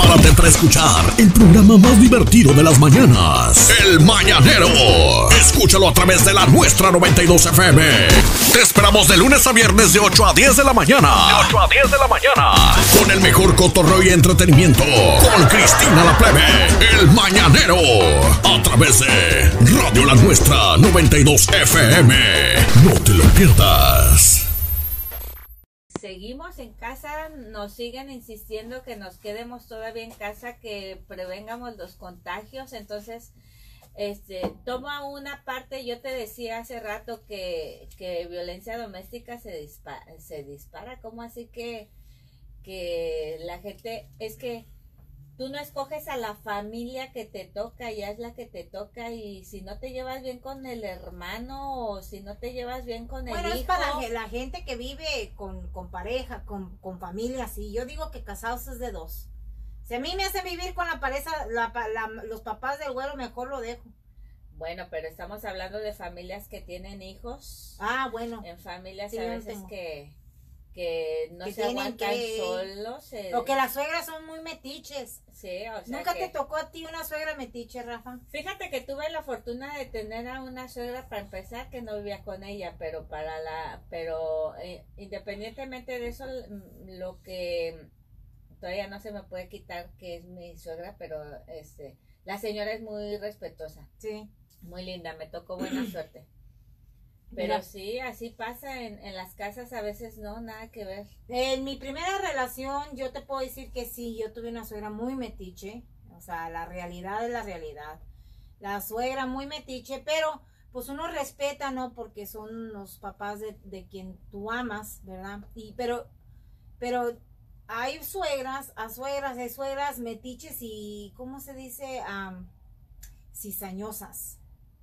Prepárate para escuchar el programa más divertido de las mañanas. El Mañanero. Escúchalo a través de la nuestra 92 FM. Te esperamos de lunes a viernes de 8 a 10 de la mañana. De 8 a 10 de la mañana. Con el mejor cotorreo y entretenimiento. Con Cristina La Plebe. El Mañanero. A través de Radio La Nuestra 92 FM. No te lo pierdas. Seguimos en casa, nos siguen insistiendo que nos quedemos todavía en casa, que prevengamos los contagios, entonces este, toma una parte, yo te decía hace rato que, que violencia doméstica se dispara, se dispara, ¿cómo así que, que la gente, es que tú no escoges a la familia que te toca, ya es la que te toca y si no te llevas bien con el hermano o si no te llevas bien con el Bueno, hijo. es para la gente que vive con, con pareja, con, con familia, sí. Yo digo que casados es de dos. Si a mí me hacen vivir con la pareja, la, la- los papás del güero, mejor lo dejo. Bueno, pero estamos hablando de familias que tienen hijos. Ah, bueno. En familias Sí, a veces que, que no Que se aguantan que- solos. eh, O que las suegras son muy metiches. Sí, o sea ¿Nunca que- te tocó a ti una suegra metiche, Rafa? Fíjate que tuve la fortuna de tener a una suegra para empezar que no vivía con ella, pero para la, pero eh, independientemente de eso, mm, lo que todavía no se me puede quitar que es mi suegra, pero este, la señora es muy respetuosa, Sí. muy linda, me tocó buena suerte. Pero Mira. sí, así pasa en, en las casas, a veces no, nada que ver. En mi primera relación, yo te puedo decir que sí, yo tuve una suegra muy metiche. O sea, la realidad es la realidad. La suegra muy metiche, pero pues uno respeta, ¿no? Porque son los papás de, de quien tú amas, ¿verdad? Y pero, pero hay suegras, a suegras, hay suegras metiches y, ¿cómo se dice? Am, cizañosas.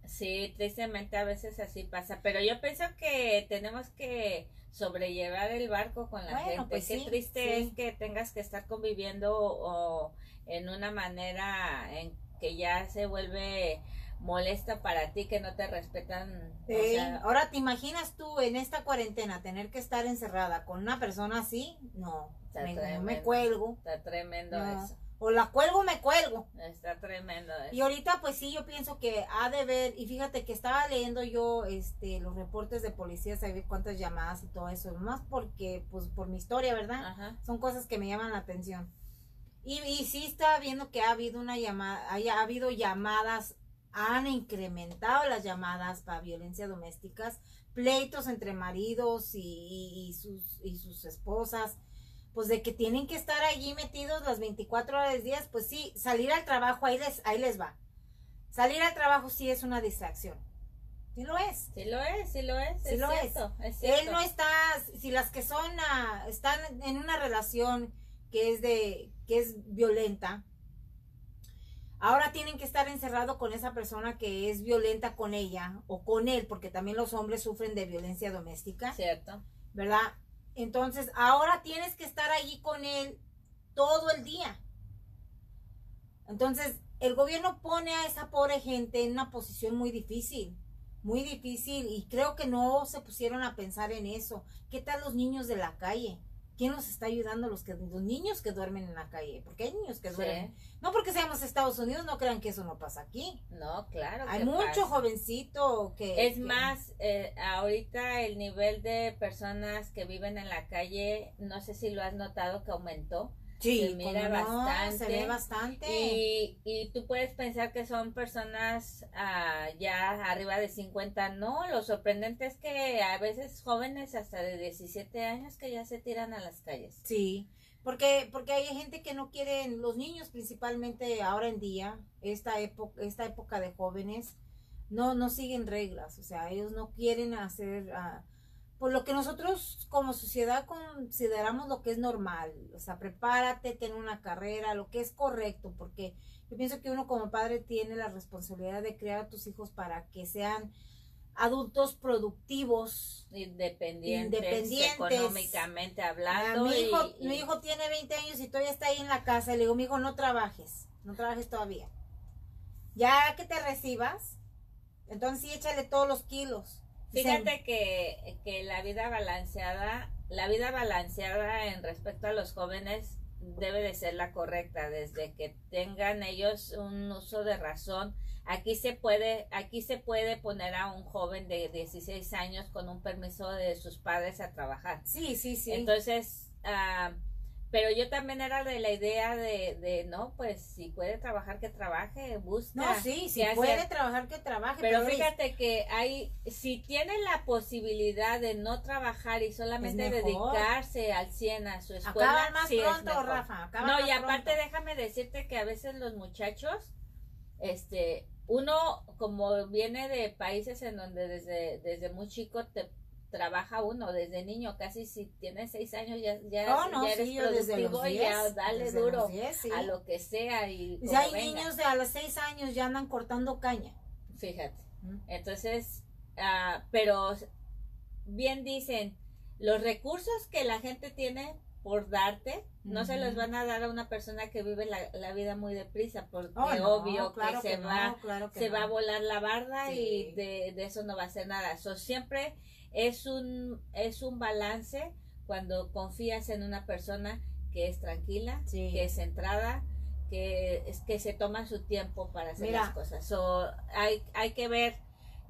Sí, tristemente a veces así pasa, pero yo pienso que tenemos que sobrellevar el barco con la Bueno, gente. pues Qué sí, triste sí. es que tengas que estar conviviendo o en una manera en que ya se vuelve molesta para ti, que no te respetan. o Sí. sea, Ahora, ¿te imaginas tú en esta cuarentena tener que estar encerrada con una persona así? No, me, no me cuelgo. está tremendo No. eso. O la cuelgo o me cuelgo. Está tremendo eso. Y ahorita pues sí, yo pienso que ha de ver, y fíjate que estaba leyendo yo este los reportes de policía, saber cuántas llamadas y todo eso, más porque pues por mi historia, ¿verdad? Ajá. Son cosas que me llaman la atención. Y, y sí estaba viendo que ha habido una llamada, haya- ha habido llamadas, han incrementado las llamadas para violencia domésticas, pleitos entre maridos y, y- y sus, y sus esposas, pues de que tienen que estar allí metidos las 24 horas del día, pues sí, salir al trabajo, ahí les, ahí les va. Salir al trabajo sí es una distracción. Sí lo es. Sí lo es, sí lo es. Sí es lo es. cierto, es. Él cierto. no está, si las que son, ah, están en una relación que es de, que es violenta, ahora tienen que estar encerrados con esa persona que es violenta con ella o con él, porque también los hombres sufren de violencia doméstica, Cierto. ¿verdad? Entonces, ahora tienes que estar allí con él todo el día. Entonces, el gobierno pone a esa pobre gente en una posición muy difícil, muy difícil, y creo que no se pusieron a pensar en eso. ¿Qué tal los niños de la calle? ¿Quién los está ayudando? Los, que, los niños que duermen en la calle, porque hay niños que Sí. duermen. No porque seamos Estados Unidos, no crean que eso no pasa aquí. No, claro. Hay que mucho pasa. jovencito que... Es que- más, eh, ahorita el nivel de personas que viven en la calle, no sé si lo has notado que aumentó. Sí, se mira cómo no, bastante. se ve bastante. Y, y tú puedes pensar que son personas ah, ya arriba de 50. No, lo sorprendente es que a veces jóvenes hasta de 17 años que ya se tiran a las calles. Sí, porque, porque hay gente que no quieren, los niños principalmente ahora en día, esta época, esta época de jóvenes, no, no siguen reglas, o sea, ellos no quieren hacer, ah, por lo que nosotros como sociedad consideramos lo que es normal, o sea, prepárate, ten una carrera, lo que es correcto, porque yo pienso que uno como padre tiene la responsabilidad de crear a tus hijos para que sean adultos productivos, Independientes, Independientes. económicamente hablando. Ah, mi, hijo, y- y- mi hijo tiene 20 años y todavía está ahí en la casa. Le digo, mi hijo, no trabajes. No trabajes todavía. Ya que te recibas, entonces sí échale todos los kilos. Fíjate que, que la vida balanceada, la vida balanceada en respecto a los jóvenes debe de ser la correcta, desde que tengan ellos un uso de razón. Aquí se puede, aquí se puede poner a un joven de 16 años con un permiso de sus padres a trabajar. Sí, sí, sí. Entonces, ah, pero yo también era de la idea de, de, no, pues si puede trabajar, que trabaje, busca. No, sí, si puede hacer. trabajar, que trabaje. Pero fíjate que hay, si tiene la posibilidad de no trabajar y solamente dedicarse al 100 a su escuela, Acaba más sí pronto. Rafa. Acaba No, más y aparte pronto. déjame decirte que a veces los muchachos, este, uno como viene de países en donde desde, desde muy chico te trabaja uno, desde niño, casi si tienes seis años ya, ya, Oh, no, ya eres sí, desde productivo los y 10. ya dale desde duro los 10, sí. a lo que sea y Y si como hay venga. niños de a los seis años ya andan cortando caña. Fíjate. Mm. Entonces, ah, pero bien dicen, los recursos que la gente tiene por darte, no se los van a dar a una persona que vive la, la vida muy deprisa, porque Oh, no, obvio claro que se no, va, claro que se no. va a volar la barda Sí. y de, de eso no va a hacer nada. So, siempre es un, es un balance cuando confías en una persona que es tranquila, Sí. que es centrada, que, es, que se toma su tiempo para hacer Mira. las cosas. So, hay, hay que ver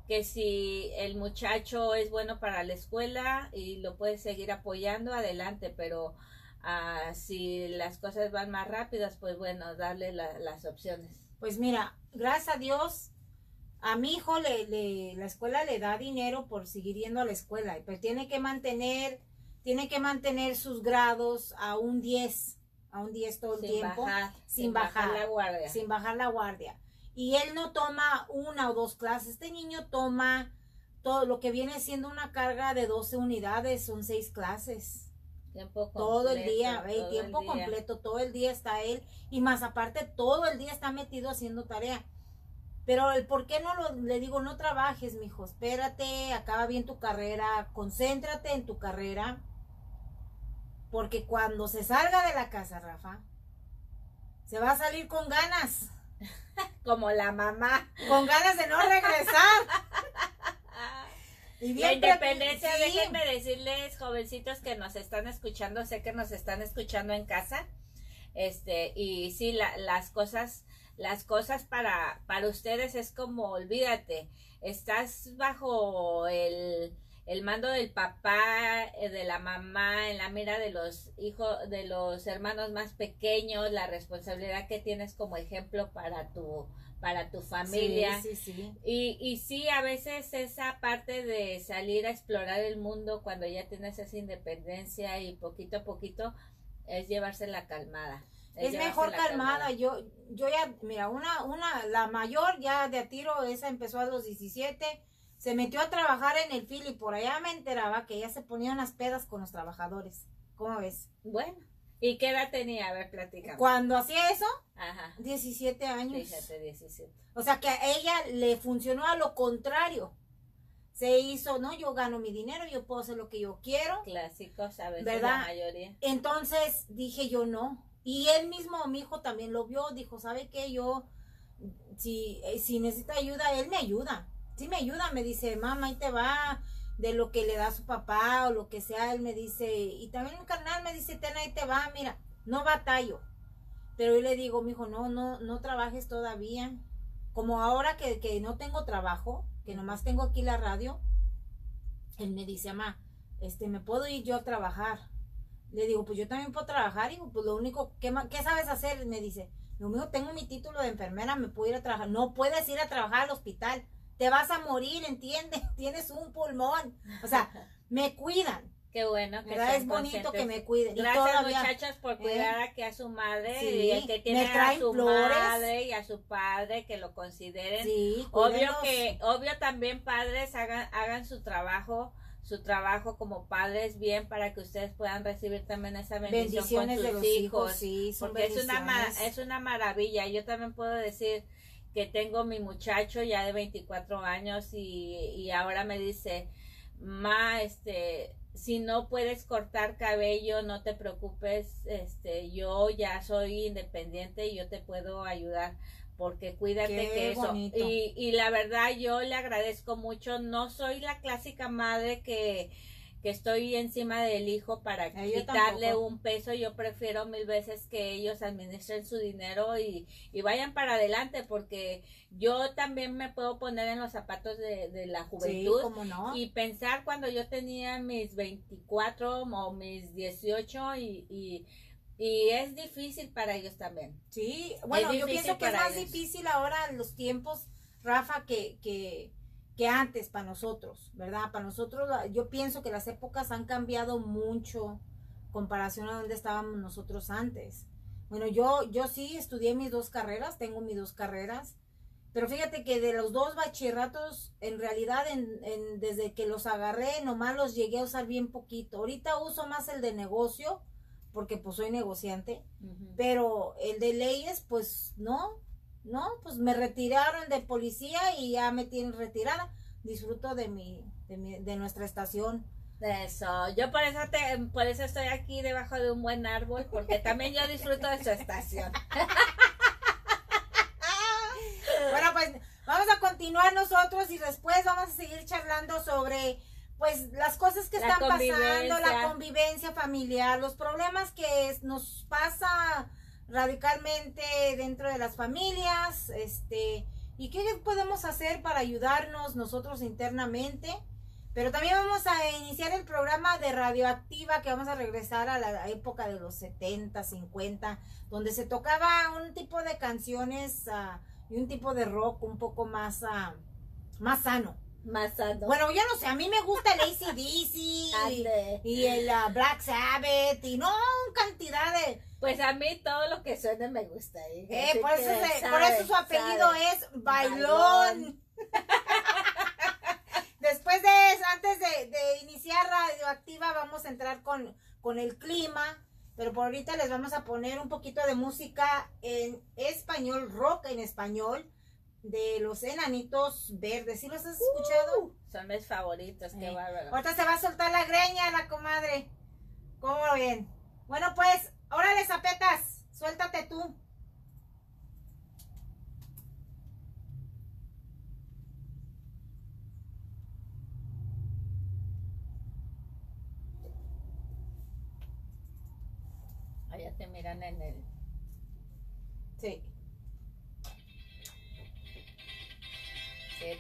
que si el muchacho es bueno para la escuela y lo puedes seguir apoyando, adelante, pero ah, si las cosas van más rápidas, pues bueno, darle la- las opciones. Pues mira, gracias a Dios, a mi hijo le, le- la escuela le da dinero por seguir yendo a la escuela, pero tiene que mantener, tiene que mantener sus grados a un 10, a un 10 todo el Sin tiempo, bajar, sin bajar, la guardia. sin bajar la guardia. Y él no toma una o dos clases, este niño toma todo lo que viene siendo una carga de 12 unidades, son seis clases. Tiempo todo el día, todo tiempo el día. completo, todo el día está él y más aparte todo el día está metido haciendo tarea. Pero el por qué no lo, le digo, no trabajes, mijo, espérate, acaba bien tu carrera, concéntrate en tu carrera, porque cuando se salga de la casa, Rafa, se va a salir con ganas, Como la mamá. con ganas de no regresar. Y La bien independencia, sí. déjenme decirles, jovencitos que nos están escuchando, sé que nos están escuchando en casa, este, y sí, la- las cosas, las cosas para, para ustedes es como, olvídate, estás bajo el, el mando del papá, eh, de la mamá, en la mira de los hijos, de los hermanos más pequeños, la responsabilidad que tienes como ejemplo para tu, para tu familia. Sí, sí, sí. Y, y sí, a veces esa parte de salir a explorar el mundo cuando ya tienes esa independencia y poquito a poquito es llevársela calmada. Es mejor calmada. Yo, yo ya, mira, una, una, la mayor ya de a tiro, esa empezó a los 17, se metió a trabajar en el fil y por allá me enteraba que ella se ponía unas pedas con los trabajadores. ¿Cómo ves? Bueno, ¿y qué edad tenía? A ver, platicamos. Cuando hacía eso, Ajá, 17 años. fíjate, 17. O sea que a ella le funcionó a lo contrario. Se hizo, no, yo gano mi dinero, yo puedo hacer lo que yo quiero. Clásico, ¿sabes? ¿Verdad? La mayoría. Entonces dije yo no. Y él mismo, mi hijo también lo vio, dijo, ¿sabe qué? Yo, si, eh, si necesita ayuda, él me ayuda. Sí me ayuda, me dice, mamá, ahí te va de lo que le da su papá o lo que sea, él me dice, y también mi carnal me dice, ten, ahí te va, mira, no batallo. Pero yo le digo, mi hijo, no, no, no trabajes todavía. Como ahora que, que no tengo trabajo, que nomás tengo aquí la radio, él me dice, mamá, este, ¿me puedo ir yo a trabajar? Le digo, pues yo también puedo trabajar. Y pues lo único, ¿qué, qué sabes hacer? Me dice, lo mío, tengo mi título de enfermera, me puedo ir a trabajar. No puedes ir a trabajar al hospital. Te vas a morir, ¿entiendes? Tienes un pulmón. O sea, me cuidan. Qué bueno que Es bonito que me cuiden. Y Gracias todavía- muchachos por cuidar aquí a su madre Sí, y el que tiene a su flores. madre y a su padre que lo consideren Sí, Obvio que, obvio también padres hagan, hagan su trabajo, su trabajo como padres bien para que ustedes puedan recibir también esa bendición bendiciones con de sus los hijos, sí, son porque es una, es una maravilla. Yo también puedo decir que tengo mi muchacho ya de 24 años y, y ahora me dice, ma, este, si no puedes cortar cabello, no te preocupes, este, yo ya soy independiente y yo te puedo ayudar porque cuídate Qué que eso bonito. y, y la verdad yo le agradezco mucho no soy la clásica madre que que estoy encima del hijo para Eh, quitarle un peso. Yo prefiero mil veces que ellos administren su dinero y, y vayan para adelante porque yo también me puedo poner en los zapatos de, de la juventud no. y pensar cuando yo tenía mis 24 o mis 18 y, y, y es difícil para ellos también. Sí, bueno, yo pienso que es más ellos. difícil ahora en los tiempos, Rafa, que, que, que antes para nosotros, ¿verdad? Para nosotros, yo pienso que las épocas han cambiado mucho comparación a donde estábamos nosotros antes. Bueno, yo, yo sí estudié mis dos carreras, tengo mis dos carreras, pero fíjate que de los dos bachilleratos, en realidad, en, en- desde que los agarré, nomás los llegué a usar bien poquito. Ahorita uso más el de negocio, porque pues soy negociante. Pero el de leyes, pues no, no, pues me retiraron de policía y ya me tienen retirada. Disfruto de mi, de mi, de nuestra estación. Eso, yo por eso te, por eso estoy aquí debajo de un buen árbol, porque también yo disfruto de su estación. Bueno, pues vamos a continuar nosotros y después vamos a seguir charlando sobre pues las cosas que La están pasando, la convivencia familiar, los problemas que es- nos pasa radicalmente dentro de las familias, este, y qué podemos hacer para ayudarnos nosotros internamente. Pero también vamos a iniciar el programa de Radioactiva, que vamos a regresar a la época de los 70, 50, donde se tocaba un tipo de canciones ah, y un tipo de rock un poco más, ah, más sano. Más sano. Bueno, yo no sé, a mí me gusta el ACDC y, Ande. y el ah, Black Sabbath y no, cantidad de... Pues a mí todo lo que suene me gusta. Eh, así por, eso por su apellido sabe. es Bailón. Bailón. Después de eso, antes de, de iniciar Radioactiva, vamos a entrar con, con el clima. Pero por ahorita les vamos a poner un poquito de música en español, rock en español, de los enanitos verdes. ¿Sí los has escuchado? Uh, son mis favoritos, qué Eh, bárbaro. Ahorita se va a soltar la greña, la comadre. ¿Cómo lo ven? Bueno, pues, órale, zapetas, suéltate tú. Allá te miran en el. Sí.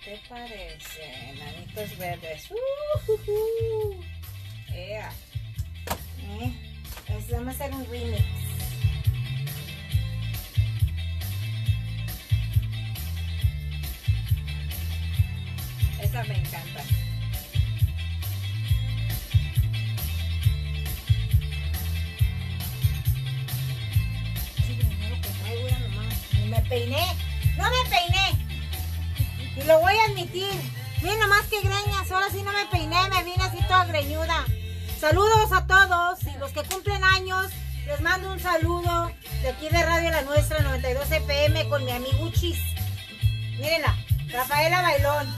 Te parece? Enanitos verdes. Uh, Ea. ¿eh? Es- vamos a hacer un remix. Esa me encanta. Ni me peiné. No me peiné. Y lo voy a admitir. Miren nomás que greñas. Ahora sí no me peiné. Me vine así toda greñuda. Saludos a todos. Y los que cumplen años, les mando un saludo de aquí de Radio La Nuestra 92 FM con mi amiguchis. Mírenla. Rafaela Bailón.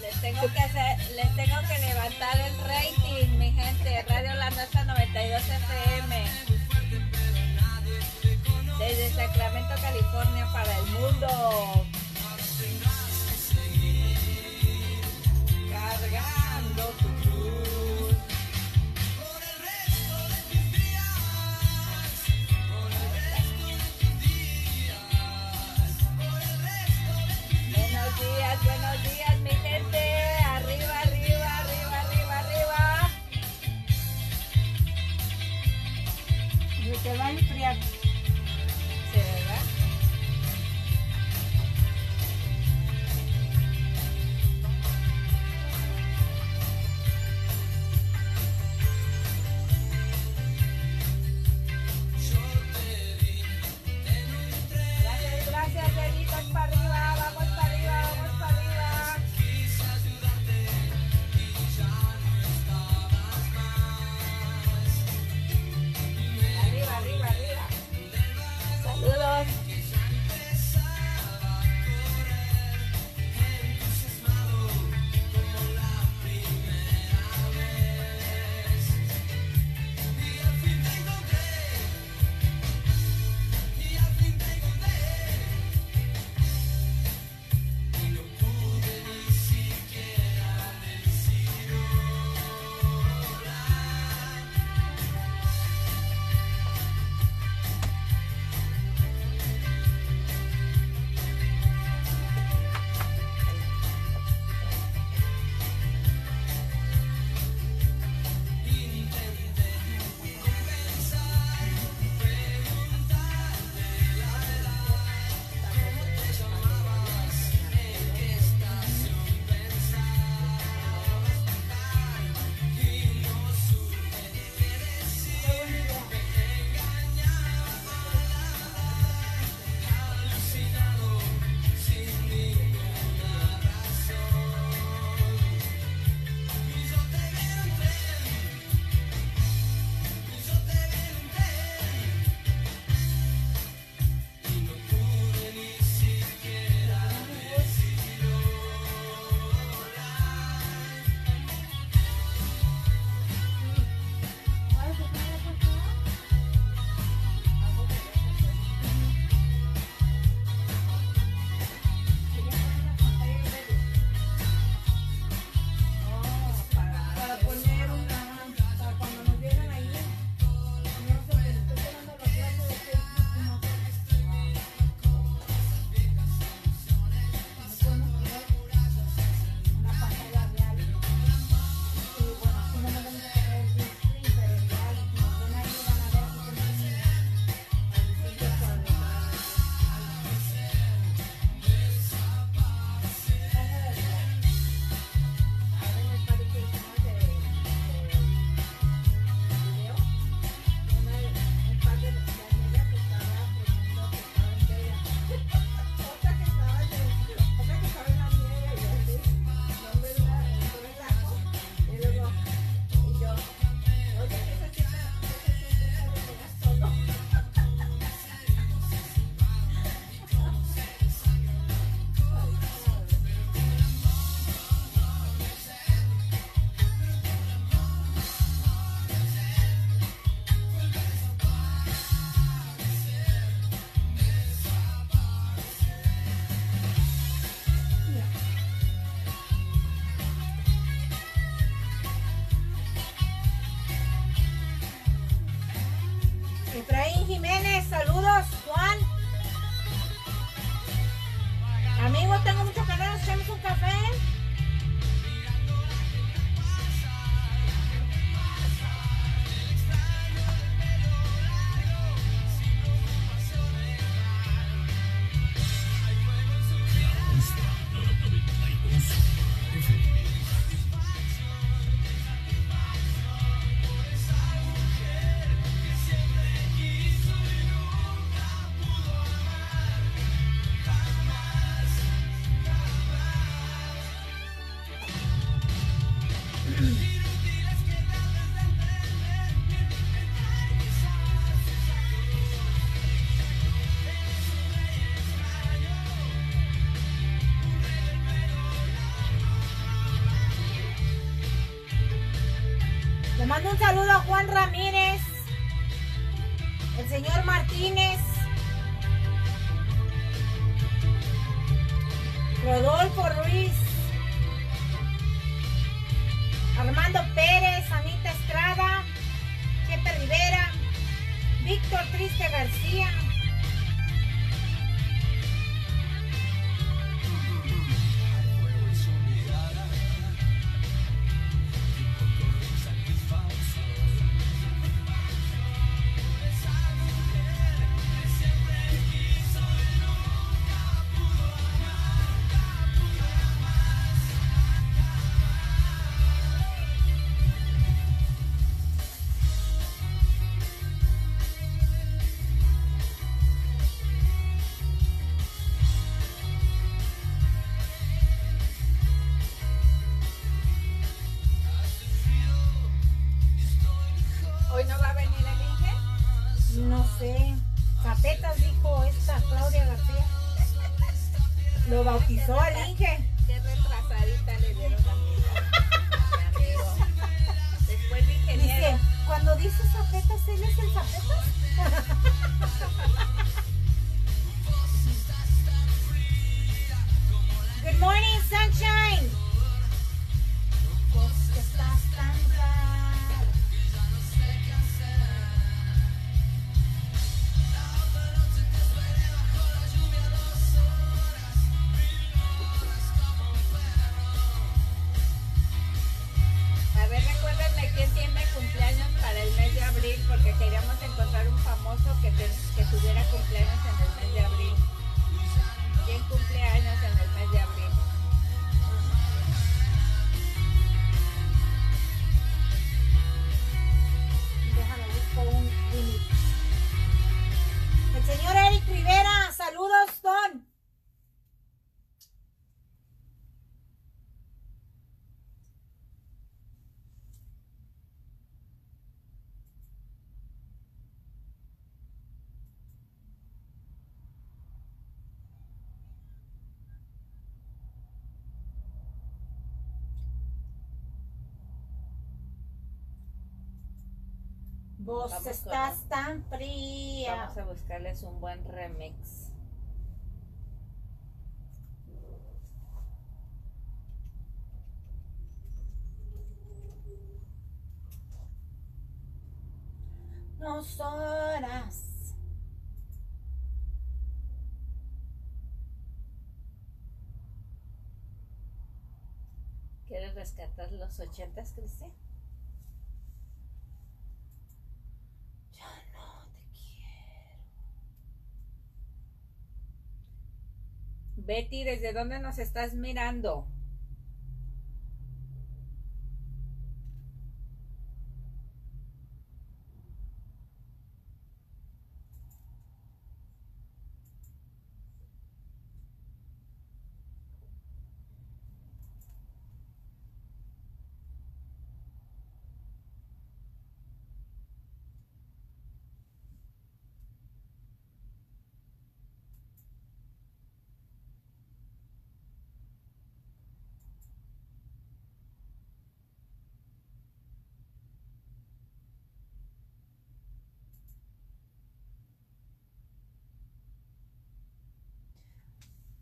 Les tengo que hacer, les tengo que levantar el rating, mi gente. Radio La Nuestra 92 FM. Desde Sacramento, California, para el mundo. Buenos días, mi gente. Arriba, arriba, arriba, arriba, arriba. Se va a enfriar. Un saludo a Juan Ramírez, el señor Martínez, Rodolfo Ruiz, Armando Pérez, Anita Estrada, Chepe Rivera, Víctor Triste García. Tuviera cumpleaños en Vos Vamos con estás un- tan fría. Vamos a buscarles un buen remix. Dos horas. ¿Quieres rescatar los ochentas, Cristian? Ya no te quiero. Betty, ¿desde dónde nos estás mirando?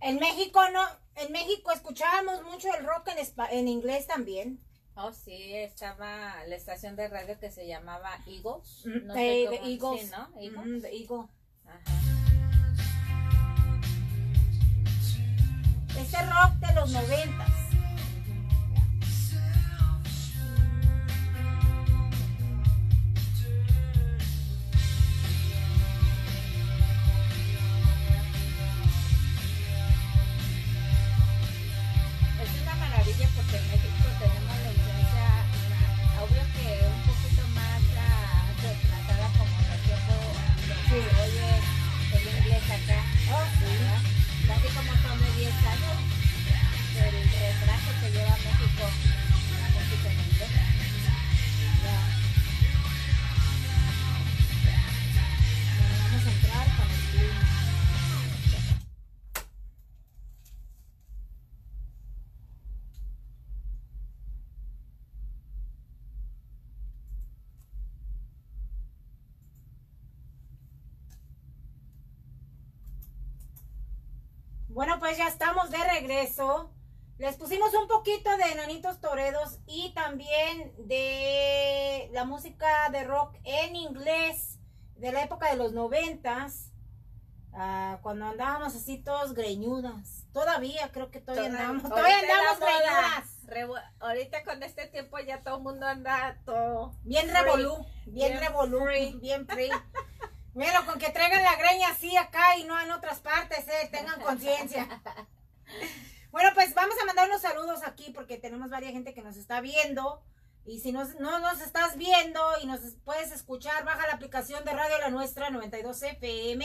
En México no, en México escuchábamos mucho el rock en, en inglés también. Oh, sí, estaba la estación de radio que se llamaba Eagles. Mm, No sé cómo- Eagles. Sí, ¿no? Eagles. Ujú, The Eagle. Ajá. Este rock de los noventas. Pues ya estamos de regreso. Les pusimos un poquito de Nanitos Toredos y también de la música de rock en inglés de la época de los noventas. ah, cuando andábamos así todos greñudas. Todavía creo que todavía andamos. Todavía andamos greñudas. revo- ahorita con este tiempo ya todo el mundo anda todo. Bien revolú. Bien, bien revolú. free. Bien free. Bueno, con que traigan la greña así acá y no en otras partes, eh, tengan conciencia. Bueno, pues vamos a mandar unos saludos aquí porque tenemos varias gente que nos está viendo. Y si nos- no nos estás viendo y nos puedes escuchar, baja la aplicación de Radio La Nuestra 92 FM,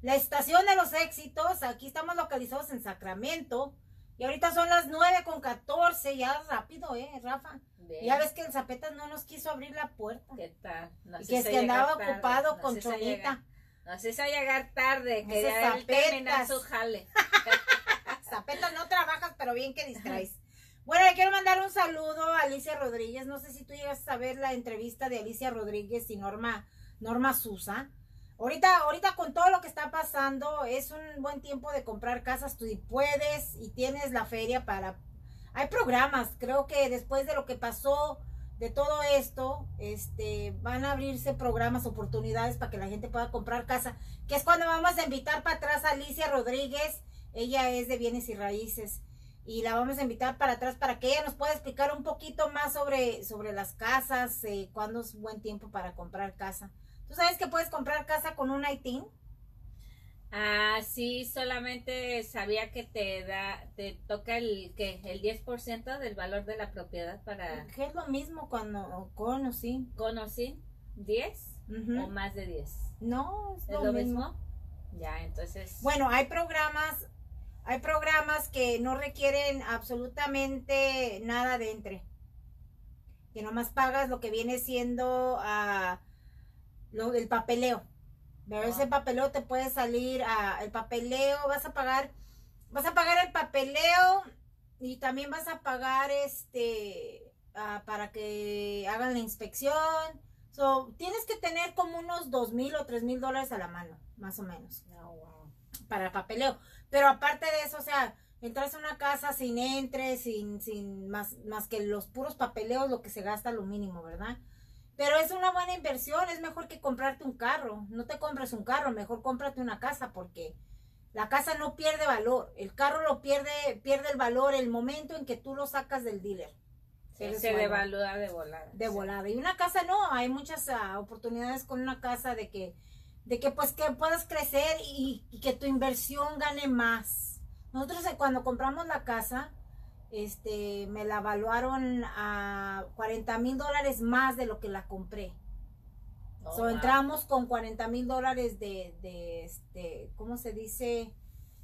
la estación de los éxitos. Aquí estamos localizados en Sacramento. Y ahorita son las 9 con 14, ya rápido, ¿eh, Rafa? Bien. Ya ves que el Zapetas no nos quiso abrir la puerta. ¿Qué tal? No Y que es que andaba tarde, ocupado no con Chonita. Nos hizo llegar tarde, que ya él terminar su jale. Zapetas no trabajas, pero bien que distraes. Bueno, le quiero mandar un saludo a Alicia Rodríguez. No sé si tú llegas a ver la entrevista de Alicia Rodríguez y Norma, Norma Susa. Ahorita, ahorita con todo lo que está pasando, es un buen tiempo de comprar casas. Tú puedes y tienes la feria para. Hay programas, creo que después de lo que pasó, de todo esto, este, van a abrirse programas, oportunidades para que la gente pueda comprar casa. Que es cuando vamos a invitar para atrás a Alicia Rodríguez. Ella es de bienes y raíces y la vamos a invitar para atrás para que ella nos pueda explicar un poquito más sobre, sobre las casas, eh, cuándo es buen tiempo para comprar casa. ¿Tú sabes que puedes comprar casa con un ITIN? Ah, sí, solamente sabía que te da, te toca el que el 10% del valor de la propiedad para Que es lo mismo cuando con o sin. con o sin 10 Ujú. o más de 10. No, es, ¿Es lo, lo mismo. mismo? Ya, entonces. Bueno, hay programas, hay programas que no requieren absolutamente nada de entre. Que nomás pagas lo que viene siendo ah, lo, el papeleo. Pero Ah. ese papeleo te puede salir a el papeleo, vas a pagar, vas a pagar el papeleo y también vas a pagar este ah, para que hagan la inspección. So, tienes que tener como unos dos mil o tres mil dólares a la mano, más o menos Oh, wow. para el papeleo. Pero aparte de eso, o sea, entras a una casa sin entre, sin, sin más, más que los puros papeleos, lo que se gasta lo mínimo, ¿verdad? Pero es una buena inversión, es mejor que comprarte un carro. No te compres un carro, mejor cómprate una casa porque la casa no pierde valor. El carro lo pierde, pierde el valor el momento en que tú lo sacas del dealer. Sí, se devalúa de volada. de sí. volada. Y una casa no, hay muchas ah, oportunidades con una casa de que, de que pues que puedas crecer y, y que tu inversión gane más. Nosotros eh, cuando compramos la casa, este, me la evaluaron a 40 mil dólares más de lo que la compré. Oh, so, wow. entramos con 40 mil dólares de, de, este, ¿cómo se dice?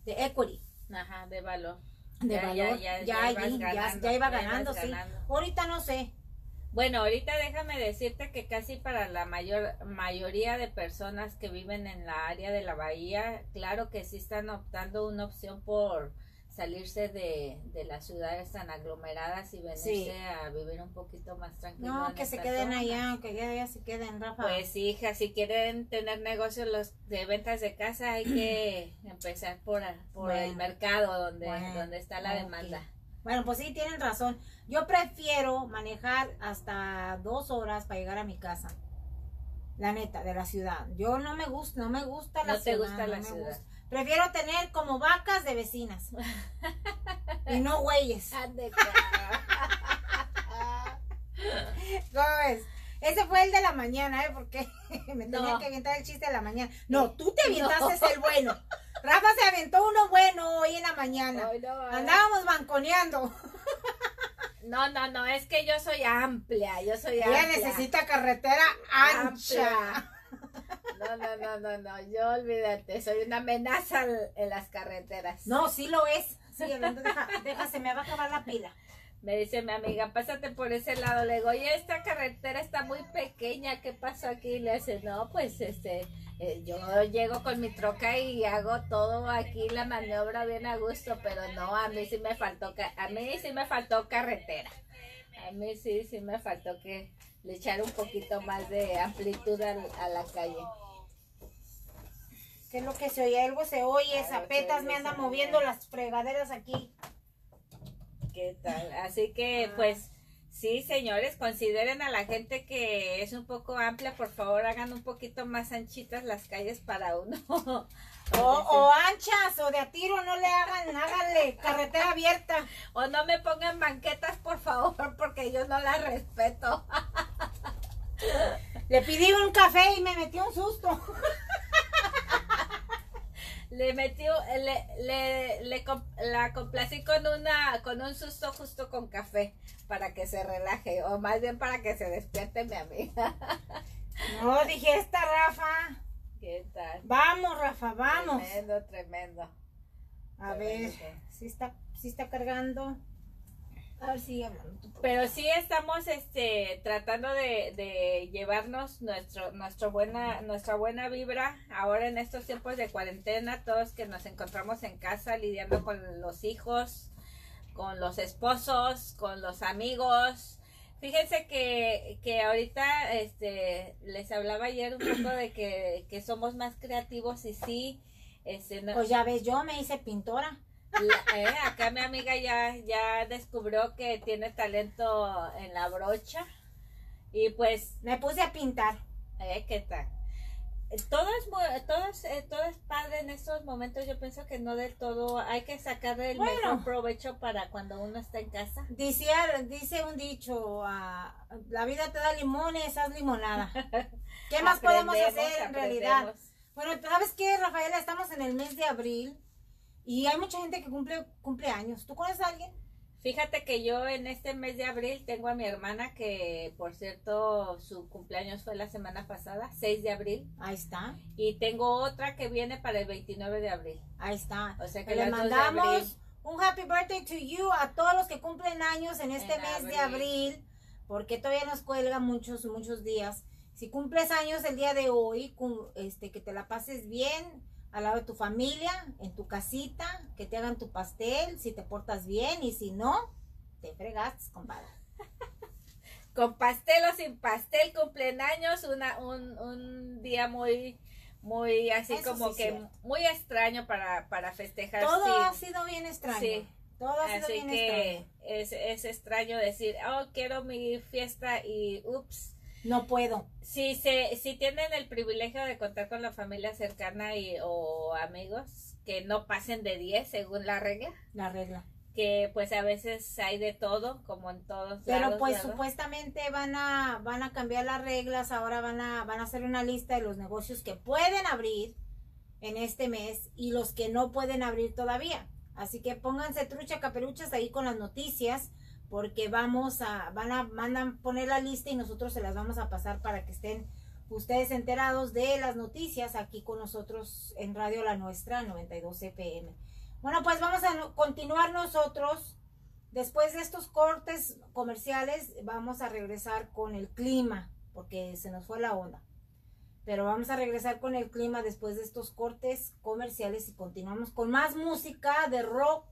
De equity, Ajá, de valor. de Ya, valor. ya, Ya, ya allí, ya- ganando, ya iba ganando, sí. ganando. Ahorita no sé. Bueno, ahorita déjame decirte que casi para la mayor mayoría de personas que viven en la área de la bahía, claro que sí están optando una opción por salirse de, de las ciudades tan aglomeradas y venirse Sí. a vivir un poquito más tranquilo. No, que se queden zonas. allá, que ya, ya se queden, Rafa. Pues hija, si quieren tener negocios los de ventas de casa hay que empezar por, por el mercado donde, Bueno, donde está la demanda. Bueno, pues sí, tienen razón. Yo prefiero manejar hasta dos horas para llegar a mi casa. La neta, de la ciudad. Yo no me gusta, no me gusta la No te gusta la ciudad. gusta. Prefiero tener como vacas de vecinas. y no güeyes. ¿Cómo ves? Ese fue el de la mañana, ¿eh? Porque me tenía No. que aventar el chiste de la mañana. No, tú te No. aventaste el bueno. Rafa se aventó uno bueno hoy en la mañana. No, Andábamos banconeando. No, no, no, es que yo soy amplia, yo soy Ella amplia. necesita carretera ancha. Amplia. No, no, no, no, no, yo olvídate, soy una amenaza en- las carreteras. No, sí lo es. Sí, hablando, deja, deja, se me va a acabar la pila. Me dice mi amiga, pásate por ese lado. Le digo, oye, esta carretera está muy pequeña, ¿qué pasó aquí? Y le dice, no, pues este, eh, yo llego con mi troca y hago todo aquí, la maniobra bien a gusto, pero no, a mí sí me faltó, a mí sí me faltó carretera. A mí sí, sí me faltó que le echara un poquito más de amplitud al- a, la calle. ¿Qué es lo que se oye? Algo se oye, zapetas me andan se moviendo las fregaderas aquí. ¿Qué tal? Así que, pues, sí, señores, consideren a la gente que es un poco amplia, por favor, hagan un poquito más anchitas las calles para uno. O, o anchas, o de a tiro, no le hagan, háganle carretera abierta. O no me pongan banquetas, por favor, porque yo no las respeto. Le pedí un café y me metió un susto. Le metió, le, le, le la complací con una, con un susto justo con café para que se relaje, o más bien para que se despierte mi amiga. No, dije esta, Rafa. ¿Qué tal? Vamos, Rafa, vamos. Tremendo, tremendo. A ver, si está, si está cargando. A ver, sigue hablando. tú. Pero sí estamos este tratando de, de llevarnos nuestro nuestro buena nuestra buena vibra ahora en estos tiempos de cuarentena, todos que nos encontramos en casa lidiando con los hijos, con los esposos, con los amigos. Fíjense que, que ahorita este les hablaba ayer un poco de que, que somos más creativos y sí este no- Pues ya ves, yo me hice pintora. La- eh, acá mi amiga ya, ya descubrió que tiene talento en la brocha. Y pues, Me puse a pintar. eh, ¿qué tal? Todo es, todo, es, eh, todo es padre en estos momentos. Yo pienso que no del todo. Hay que sacarle el Bueno. mejor provecho para cuando uno está en casa. Dice, dice un dicho, ah, la vida te da limones, haz limonada. ¿Qué más podemos hacer en realidad? aprendemos. Bueno, ¿sabes qué, Rafaela? Estamos en el mes de abril y hay mucha gente que cumple cumpleaños. ¿Tú conoces a alguien? Fíjate que yo en este mes de abril tengo a mi hermana que, por cierto, su cumpleaños fue la semana pasada, 6 de abril. Ahí está, Y tengo otra que viene para el 29 de abril. ahí está. O sea que Le mandamos abril. un happy birthday to you a todos los que cumplen años en este En mes de abril. abril, porque todavía nos cuelga muchos, muchos días. Si cumples años el día de hoy, este, que te la pases bien al lado de tu familia, en tu casita, que te hagan tu pastel, si te portas bien y si no, te fregas, compadre. con pastel o sin pastel, cumplen años, una, un, un día muy, muy así Eso como sí que cierto. muy extraño para, para festejar. Todo sí. ha sido bien extraño. Sí. Todo ha sido Así bien que extraño. es, es extraño decir, oh, quiero mi fiesta y ups. No puedo. Si, se, si tienen el privilegio de contar con la familia cercana y, o amigos, que no pasen de 10 según la regla, La regla. que pues a veces hay de todo, como en todos Pero lados, pues ¿verdad? supuestamente van a van a cambiar las reglas, ahora van a van a hacer una lista de los negocios que pueden abrir en este mes y los que no pueden abrir todavía. Así que pónganse trucha caperuchas ahí con las noticias porque vamos a van a van a poner la lista y nosotros se las vamos a pasar para que estén ustedes enterados de las noticias aquí con nosotros en Radio La Nuestra 92 FM. Bueno, pues vamos a continuar nosotros Después de estos cortes comerciales, vamos a regresar con el clima, porque se nos fue la onda. Pero vamos a regresar con el clima después de estos cortes comerciales y continuamos con más música de rock.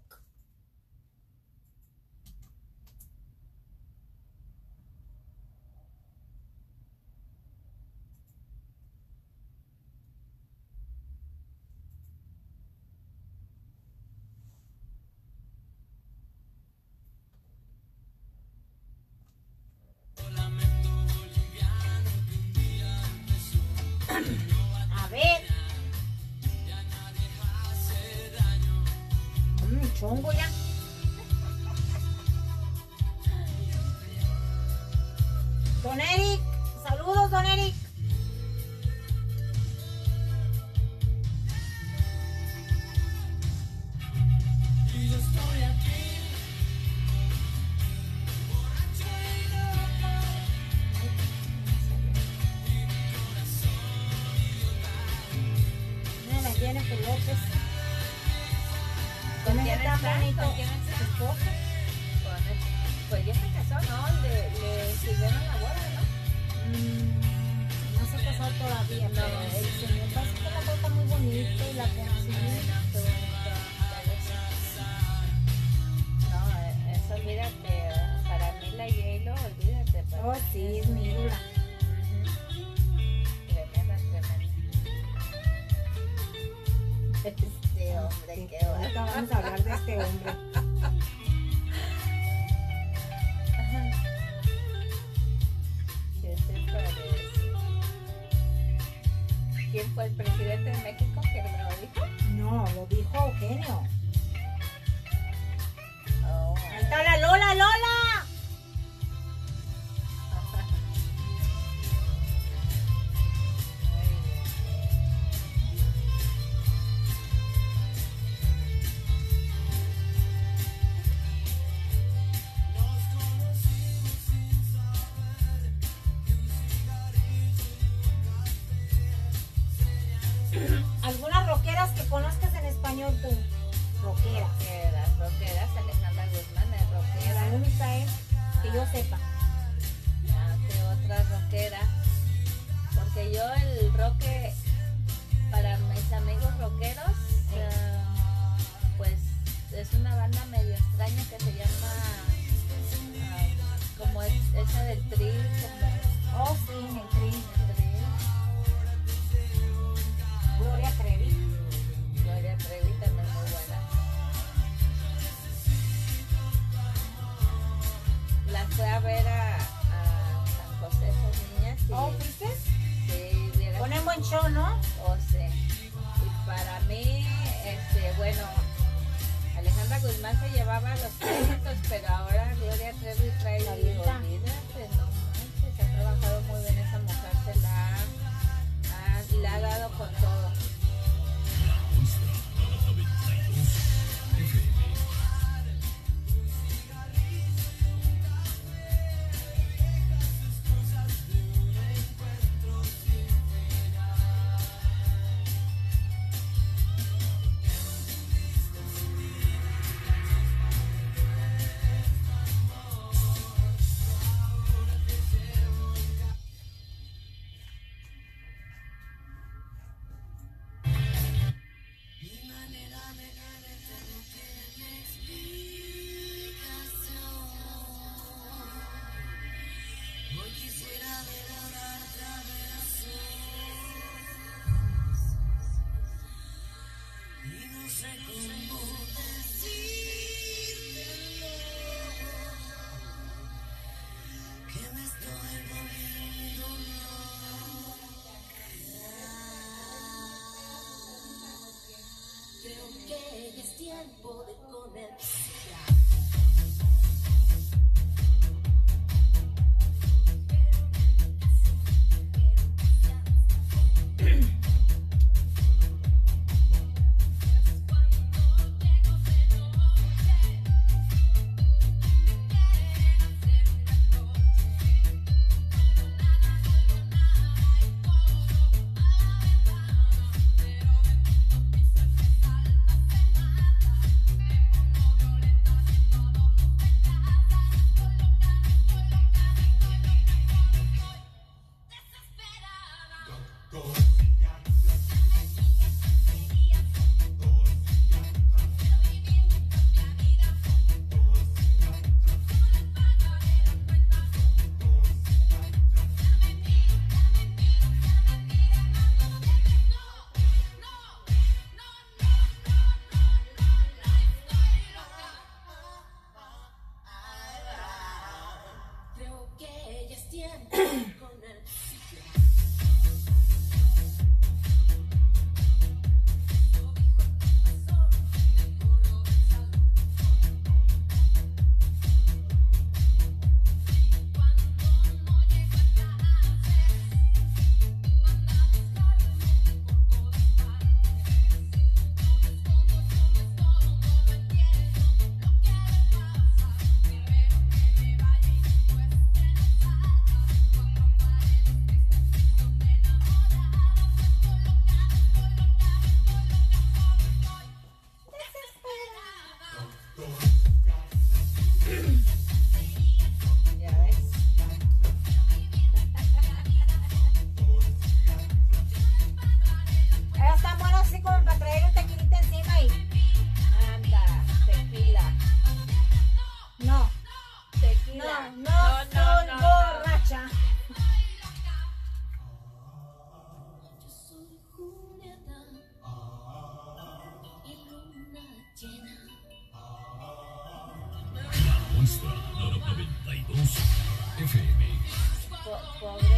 Father.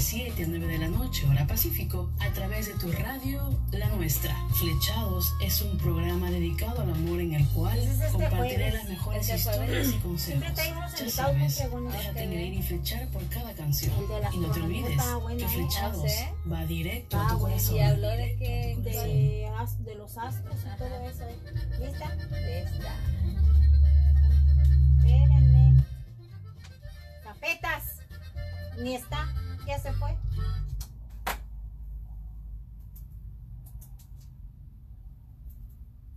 De 7 a 9 de la noche, hora Pacífico, a través de tu radio La Nuestra. Flechados es un programa dedicado al amor en el cual este compartiré jueves. las mejores Este historias y consejos. Ya sabes, déjate engreír y flechar por cada canción. Y no te olvides que ¿eh? Flechados va directo a Ah, tu corazón. Y habló de que De, los astros y Ajá. todo eso. ¿Lista? de esta. Espérenme. Capetas. Ni está. Ya se fue.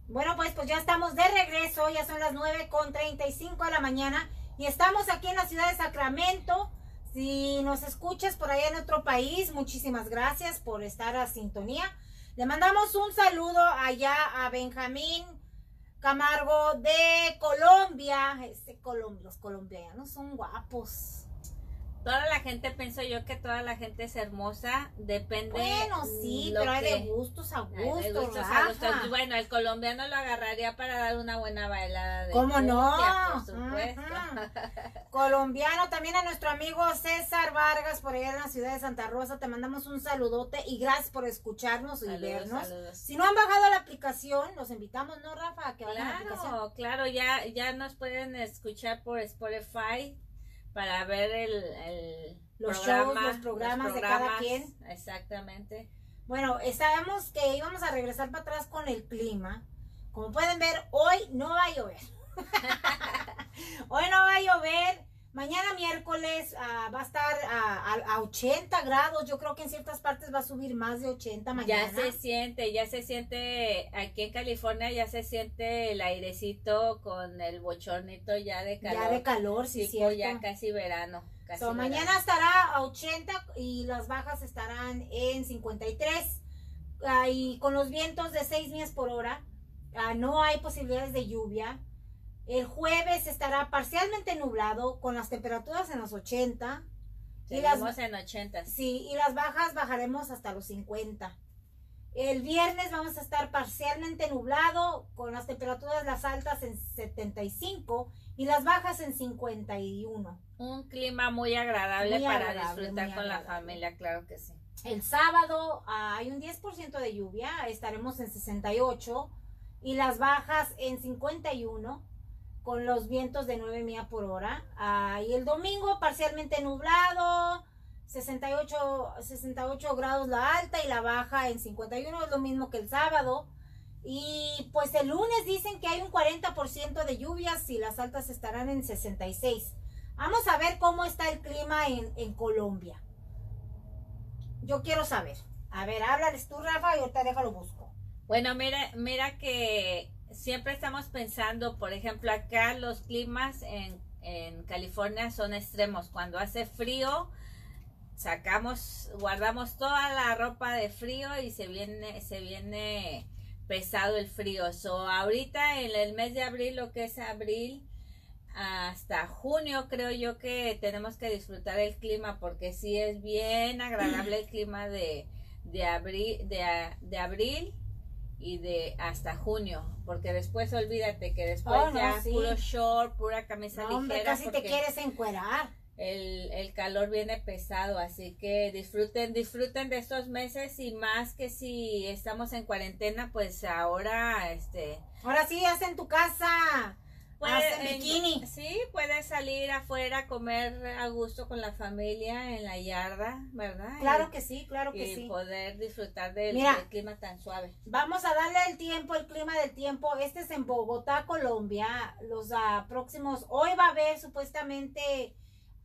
Bueno, pues, pues ya estamos de regreso. Ya son las 9 con 35 de la mañana. Y estamos aquí en la ciudad de Sacramento. Si nos escuchas por allá en otro país, muchísimas gracias por estar a sintonía. Le mandamos un saludo allá a Benjamín Camargo de Colombia. Colom- los colombianos son guapos. Toda la gente, pienso yo que toda la gente es hermosa, depende. Bueno, sí, lo pero hay de que- gustos a Ay, de gustos, a gustos. Bueno, el colombiano lo agarraría para dar una buena bailada de ¿Cómo no? por supuesto. Colombiano, también a nuestro amigo César Vargas por allá en la ciudad de Santa Rosa. Te mandamos un saludote y gracias por escucharnos y vernos. saludos. Si no han bajado la aplicación, los invitamos, ¿no, Rafa? A que vayan a la aplicación. Claro, claro, ya, ya nos pueden escuchar por Spotify para ver el, el Los programa, shows, los programas de cada programas. quien. Exactamente. Bueno, sabemos que íbamos a regresar para atrás con el clima. Como pueden ver, hoy no va a llover. hoy no va a llover. Mañana miércoles ah, va a estar a, a- a 80 grados. Yo creo que en ciertas partes va a subir más de 80 mañana. Ya se siente, ya se siente, aquí en California ya se siente el airecito con el bochornito ya de calor. Ya de calor, sí, cierto. ya casi verano. Casi So, verano. mañana estará a 80 y las bajas estarán en 53. Ah, y con los vientos de 6 millas por hora, ah, no hay posibilidades de lluvia. El jueves estará parcialmente nublado con las temperaturas en los 80. Y las, en 80. sí, y las bajas bajaremos hasta los 50. El viernes vamos a estar parcialmente nublado con las temperaturas las altas en 75 y las bajas en 51. Un clima muy agradable Muy para agradable, disfrutar con la familia, claro que sí. El sábado ah, hay un 10% de lluvia, estaremos en 68 y las bajas en 51 con los vientos de 9 millas por hora. Y el domingo parcialmente nublado, 68, 68 grados la alta y la baja en 51, es lo mismo que el sábado. Y pues el lunes dicen que hay un 40% de lluvias y las altas estarán en 66. Vamos a ver cómo está el clima en, en Colombia. Yo quiero saber. A ver, háblales tú, Rafa, y ahorita déjalo busco. Bueno, mira, mira que siempre estamos pensando, por ejemplo, acá los climas en, en California son extremos. Cuando hace frío, sacamos, guardamos toda la ropa de frío y se viene, se viene pesado el frío. So, ahorita en el mes de abril, lo que es abril, hasta junio creo yo que tenemos que disfrutar el clima porque sí es bien agradable el clima de, de abril de, de abril y de hasta junio porque después olvídate que después Oh, no, ya sí. puro short pura camisa No, hombre, ligera casi te quieres encuerar. el, el calor viene pesado así que disfruten disfruten de estos meses y más que si estamos en cuarentena pues ahora este Ahora sí, haz en tu casa. Puede- en bikini. Sí, puedes salir afuera a comer a gusto con la familia en la yarda, ¿verdad? Claro Y- que sí, claro que y sí. poder disfrutar del, Mira. del clima tan suave. Vamos a darle el tiempo, el clima del tiempo. Este es en Bogotá, Colombia. Los ah, próximos, hoy va a haber supuestamente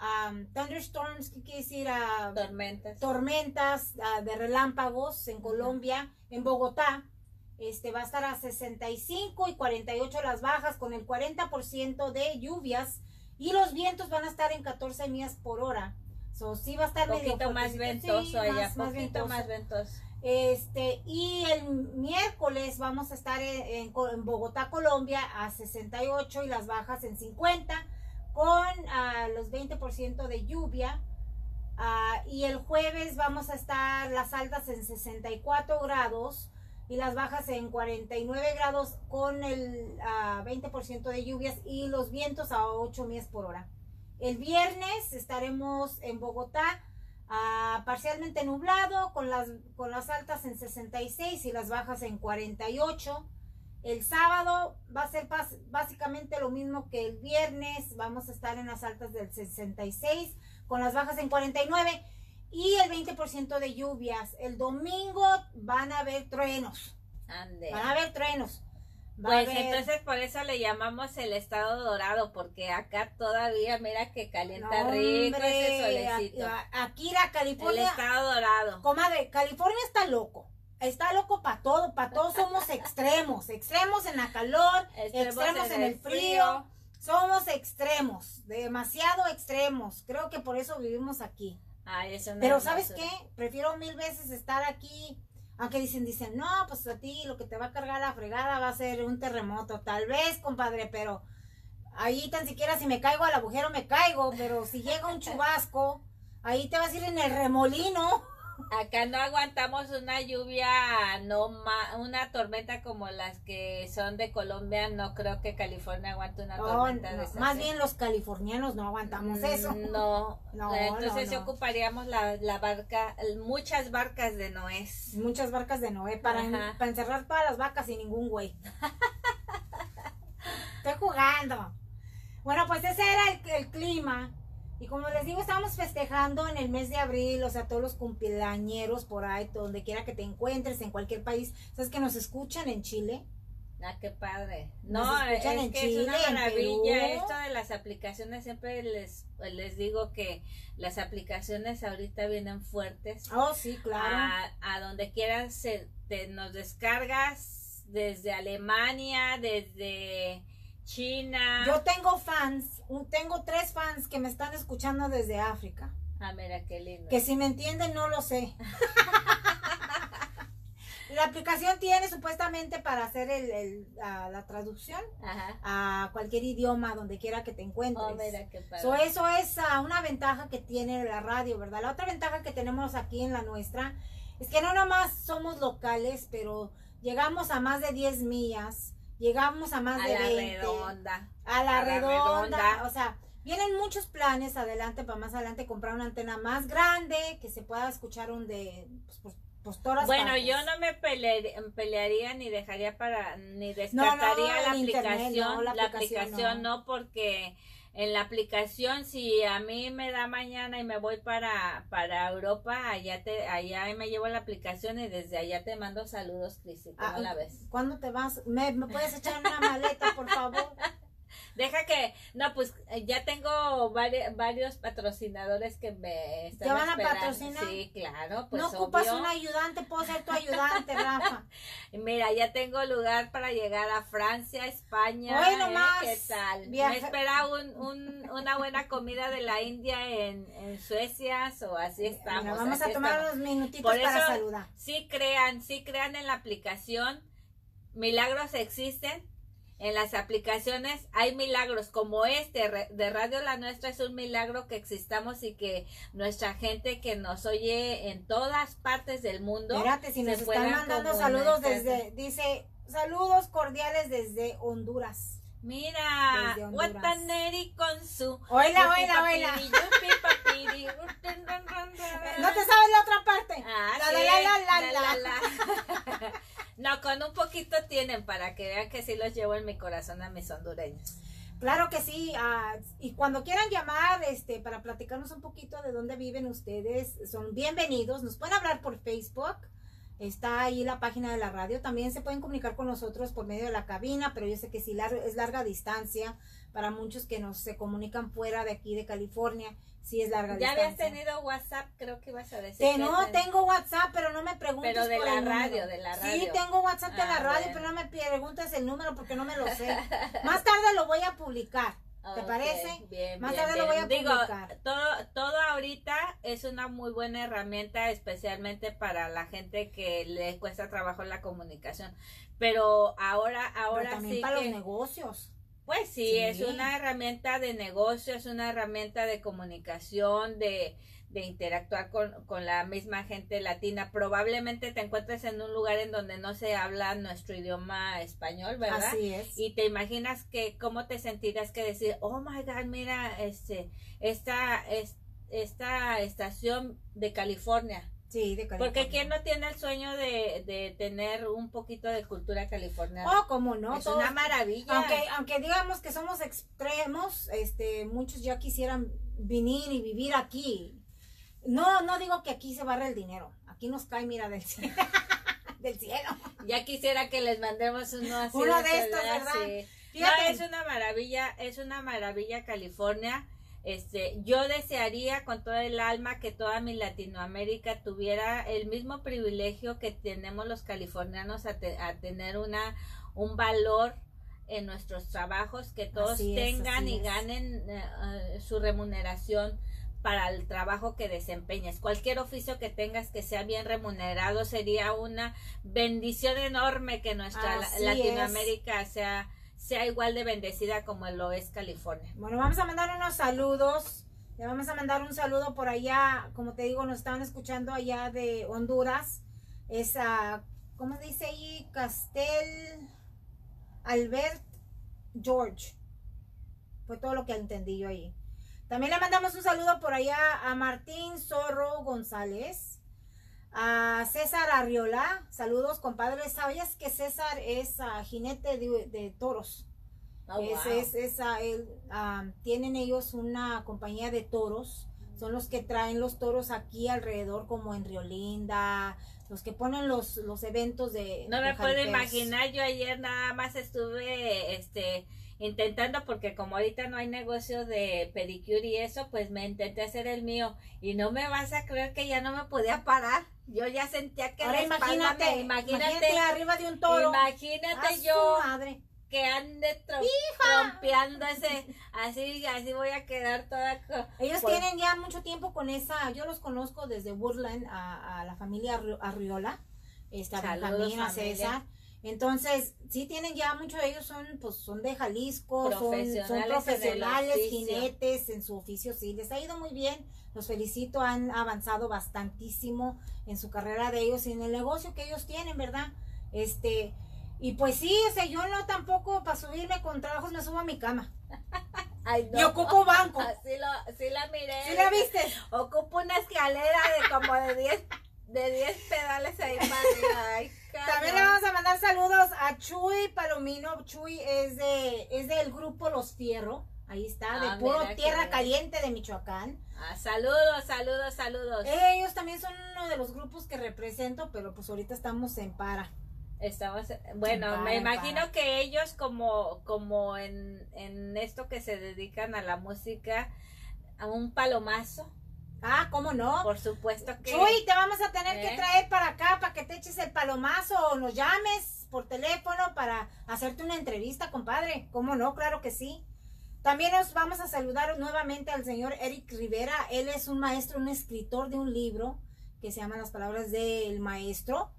um, thunderstorms, ¿qué quiere decir? Ah, Tormentas. tormentas ah, de relámpagos en Colombia, en Bogotá. Este va a estar a 65 y 48 las bajas con el 40% de lluvias y los vientos van a estar en 14 millas por hora. So, sí va a estar poquito medio más ventoso sí, allá, más- más poquito ventoso. más ventoso. Este, y el miércoles vamos a estar en, en Co- en Bogotá, Colombia, a 68 y las bajas en 50, con ah, los 20% de lluvia. Ah, y el jueves vamos a estar las altas en 64 grados y las bajas en 49 grados con el ah, 20% de lluvias y los vientos a 8 millas por hora. El viernes estaremos en Bogotá ah, parcialmente nublado con las, con las altas en 66 y las bajas en 48. El sábado va a ser básicamente lo mismo que el viernes. Vamos a estar en las altas del 66 con las bajas en 49 y el 20% de lluvias. El domingo van a haber truenos. Ande. Van a haber truenos. Va Pues haber- entonces por eso le llamamos el estado dorado, porque acá todavía mira que calienta No, rico ese solecito. Aquí la El California, estado dorado. comadre, California está loco. Está loco para todo, para todos somos extremos, extremos en la calor, extremos, en, el frío. Somos extremos, demasiado extremos. Creo que por eso vivimos aquí. Ay, eso no Pero es ¿sabes basura. qué? Prefiero mil veces estar aquí. Aunque dicen, dicen, no, pues a ti lo que te va a cargar la fregada va a ser un terremoto. Tal vez, compadre, pero ahí tan siquiera si me caigo al agujero me caigo. Pero si llega un chubasco, ahí te vas a ir en el remolino. Acá no aguantamos una lluvia, no ma- una tormenta como las que son de Colombia. No creo que California aguante una No, tormenta no, de esas. más ¿eh? bien los californianos no aguantamos eso. No, No, entonces ocuparíamos la, la barca, muchas barcas de Noé. Muchas barcas de Noé para, para encerrar todas las vacas sin ningún güey. Estoy jugando. Bueno, pues ese era el, el clima. Y como les digo, estamos festejando en el mes de abril, o sea, todos los cumpleañeros por ahí, donde quiera que te encuentres, en cualquier país. ¿Sabes que nos escuchan en Chile? Ah, qué padre. No, es que Chile, es una maravilla esto de las aplicaciones. Siempre les, les digo que las aplicaciones ahorita vienen fuertes. Oh, sí, claro. A, a donde quieras se- te, nos descargas desde Alemania, desde China. Yo tengo fans, un- tengo tres fans que me están escuchando desde África. Ah, mira qué lindo. Que si me entienden, no lo sé. La aplicación tiene supuestamente para hacer el, el- ah, la traducción Ajá. a cualquier idioma donde quiera que te encuentres. Oh, mira qué padre. So, eso es ah, una ventaja que tiene la radio, ¿verdad? La otra ventaja que tenemos aquí en la nuestra es que no nomás somos locales, pero llegamos a más de 10 millas, llegamos a más a de la 20. redonda. A la, A la redonda, redonda. O sea, vienen muchos planes adelante para más adelante comprar una antena más grande que se pueda escuchar donde pues, pues, pues, todas Bueno, partes. yo no me pelearía, pelearía ni dejaría para, ni no, descartaría la internet, aplicación, no, la, aplicación no. porque en la aplicación si a mí me da mañana y me voy para, para Europa, allá te, allá me llevo la aplicación y desde allá te mando saludos, Crisi, ¿cómo Ah, la ves? ¿Cuándo te vas? ¿Me, me puedes echar una maleta, por favor? Deja que, no, pues eh, ya tengo vari- varios patrocinadores que me están ¿Te van a esperando. patrocinar? Sí, claro, pues no ocupas obvio. un ayudante, puedo ser tu ayudante, Rafa. Mira, ya tengo lugar para llegar a Francia, España. Hoy ¿eh? nomás, ¿Qué tal? viaja- Me espera un, un- una buena comida de la India en, en Suecia, o así estamos. Mira, vamos así a tomar estamos. unos minutitos Por para eso- saludar. Sí crean, sí crean en la aplicación. Milagros existen. En las aplicaciones hay milagros como este de Radio La Nuestra es un milagro que existamos y que nuestra gente que nos oye en todas partes del mundo Espérate, si nos están mandando saludos desde, dice, saludos cordiales desde Honduras. Mira. Guataneri con su. Oila, oila, oila. ¿No te sabes la otra parte? Ah, la, sí, la, la, la, la, la, la. No, con un poquito tienen para que vean que sí los llevo en mi corazón a mis hondureños. Claro que sí, ah, y cuando quieran llamar este, para platicarnos un poquito de dónde viven ustedes, son bienvenidos. Nos pueden hablar por Facebook, está ahí la página de la radio. También se pueden comunicar con nosotros por medio de la cabina, pero yo sé que lar- es larga distancia, para muchos que nos se comunican fuera de aquí de California, sí es larga Ya distancia. habías tenido WhatsApp, creo que ibas a decir. Que que no, ten- tengo WhatsApp, pero no me preguntes Pero de por la el número. radio, de la Sí, radio. tengo WhatsApp de la Ah, radio, bueno. pero no me preguntes el número porque no me lo sé. Más tarde lo voy a publicar. ¿Te Ok, parece? Bien, Más bien, tarde lo voy a Digo, publicar. todo, todo ahorita es una muy buena herramienta, especialmente para la gente que le cuesta trabajo la comunicación. Pero ahora, Pero ahora también sí para que, los negocios. pues sí, Sí. es una herramienta de negocio, es una herramienta de comunicación, de, de interactuar con, con la misma gente latina. Probablemente te encuentres en un lugar en donde no se habla nuestro idioma español, ¿verdad? Así es. Y te imaginas que cómo te sentirás que decir, oh my god, mira, este, esta, es, esta estación de California. sí, de California. Porque quién no tiene el sueño de, de tener un poquito de cultura californiana. Oh, como no. es todos- una maravilla. aunque, aunque digamos que somos extremos, este, muchos ya quisieran venir y vivir aquí. No, no digo que aquí se barre el dinero. Aquí nos cae, mira, del cielo. del cielo. Ya quisiera que les mandemos uno así. Uno de estos, ¿verdad? sí. Fíjate. No, es una maravilla, es una maravilla California. Este, yo desearía con todo el alma que toda mi Latinoamérica tuviera el mismo privilegio que tenemos los californianos a, te- a tener una un valor en nuestros trabajos, que todos Así tengan y ganen eh, eh, su remuneración para el trabajo que desempeñes. Cualquier oficio que tengas que sea bien remunerado sería una bendición enorme que nuestra Así Latinoamérica sea sea igual de bendecida como lo es California. Bueno, vamos a mandar unos saludos. Le vamos a mandar un saludo por allá. Como te digo, nos estaban escuchando allá de Honduras. Es a, ¿cómo dice ahí? Castel Albert George. Fue todo lo que entendí yo ahí. También le mandamos un saludo por allá a Martín Zorro González. A César Arriola, saludos compadre. ¿Sabías que César es ah, jinete de, de toros? Oh, es, wow. es, es, ah, el, tienen ellos una compañía de toros. Son los que traen los toros aquí alrededor, como en Riolinda, los que ponen los, los eventos de. No de me puedo imaginar, yo ayer nada más estuve este intentando porque como ahorita no hay negocio de pedicure y eso, pues me intenté hacer el mío y no me vas a creer que ya no me podía parar. Yo ya sentía que Ahora la imagínate, me- imagínate, imagínate, arriba de un toro. imagínate ¡A su yo madre! que ande tro- trompeando ese, así, así voy a quedar toda Ellos pues, tienen ya mucho tiempo con esa, yo los conozco desde Woodland a, a la familia Arri- Arriola, esta Saludos, familia. César. Entonces, sí tienen ya muchos de ellos son pues son de Jalisco, son, son Profesionales en jinetes en su oficio, sí, les ha ido muy bien. Los felicito, han avanzado bastantísimo en su carrera de ellos y en el negocio que ellos tienen, ¿verdad? Este, y pues sí, o sea, yo no tampoco para subirme con trabajos me subo a mi cama. ay, no. Y ocupo banco. Lo, sí la miré. ¿Sí la viste? Ocupo una escalera de como de 10 de 10 pedales ahí para arriba. Ay, También le vamos a mandar saludos a Chuy Palomino. Chuy es de es del grupo Los Fierro. Ahí está, de Ah, puro tierra caliente de Michoacán. Ah, saludos, saludos, saludos. Ellos también son uno de los grupos que represento, pero pues ahorita estamos en para. Estamos, bueno, Para, me imagino para. que ellos como, como en, en esto que se dedican a la música, a un palomazo, Ah, ¿cómo no? por supuesto que... Chuy, te vamos a tener que ¿Eh? traer para acá para que te eches el palomazo o nos llames por teléfono para hacerte una entrevista, compadre. ¿Cómo no? Claro que sí. También nos vamos a saludar nuevamente al señor Eric Rivera. Él es un maestro, un escritor de un libro que se llama Las Palabras del Maestro.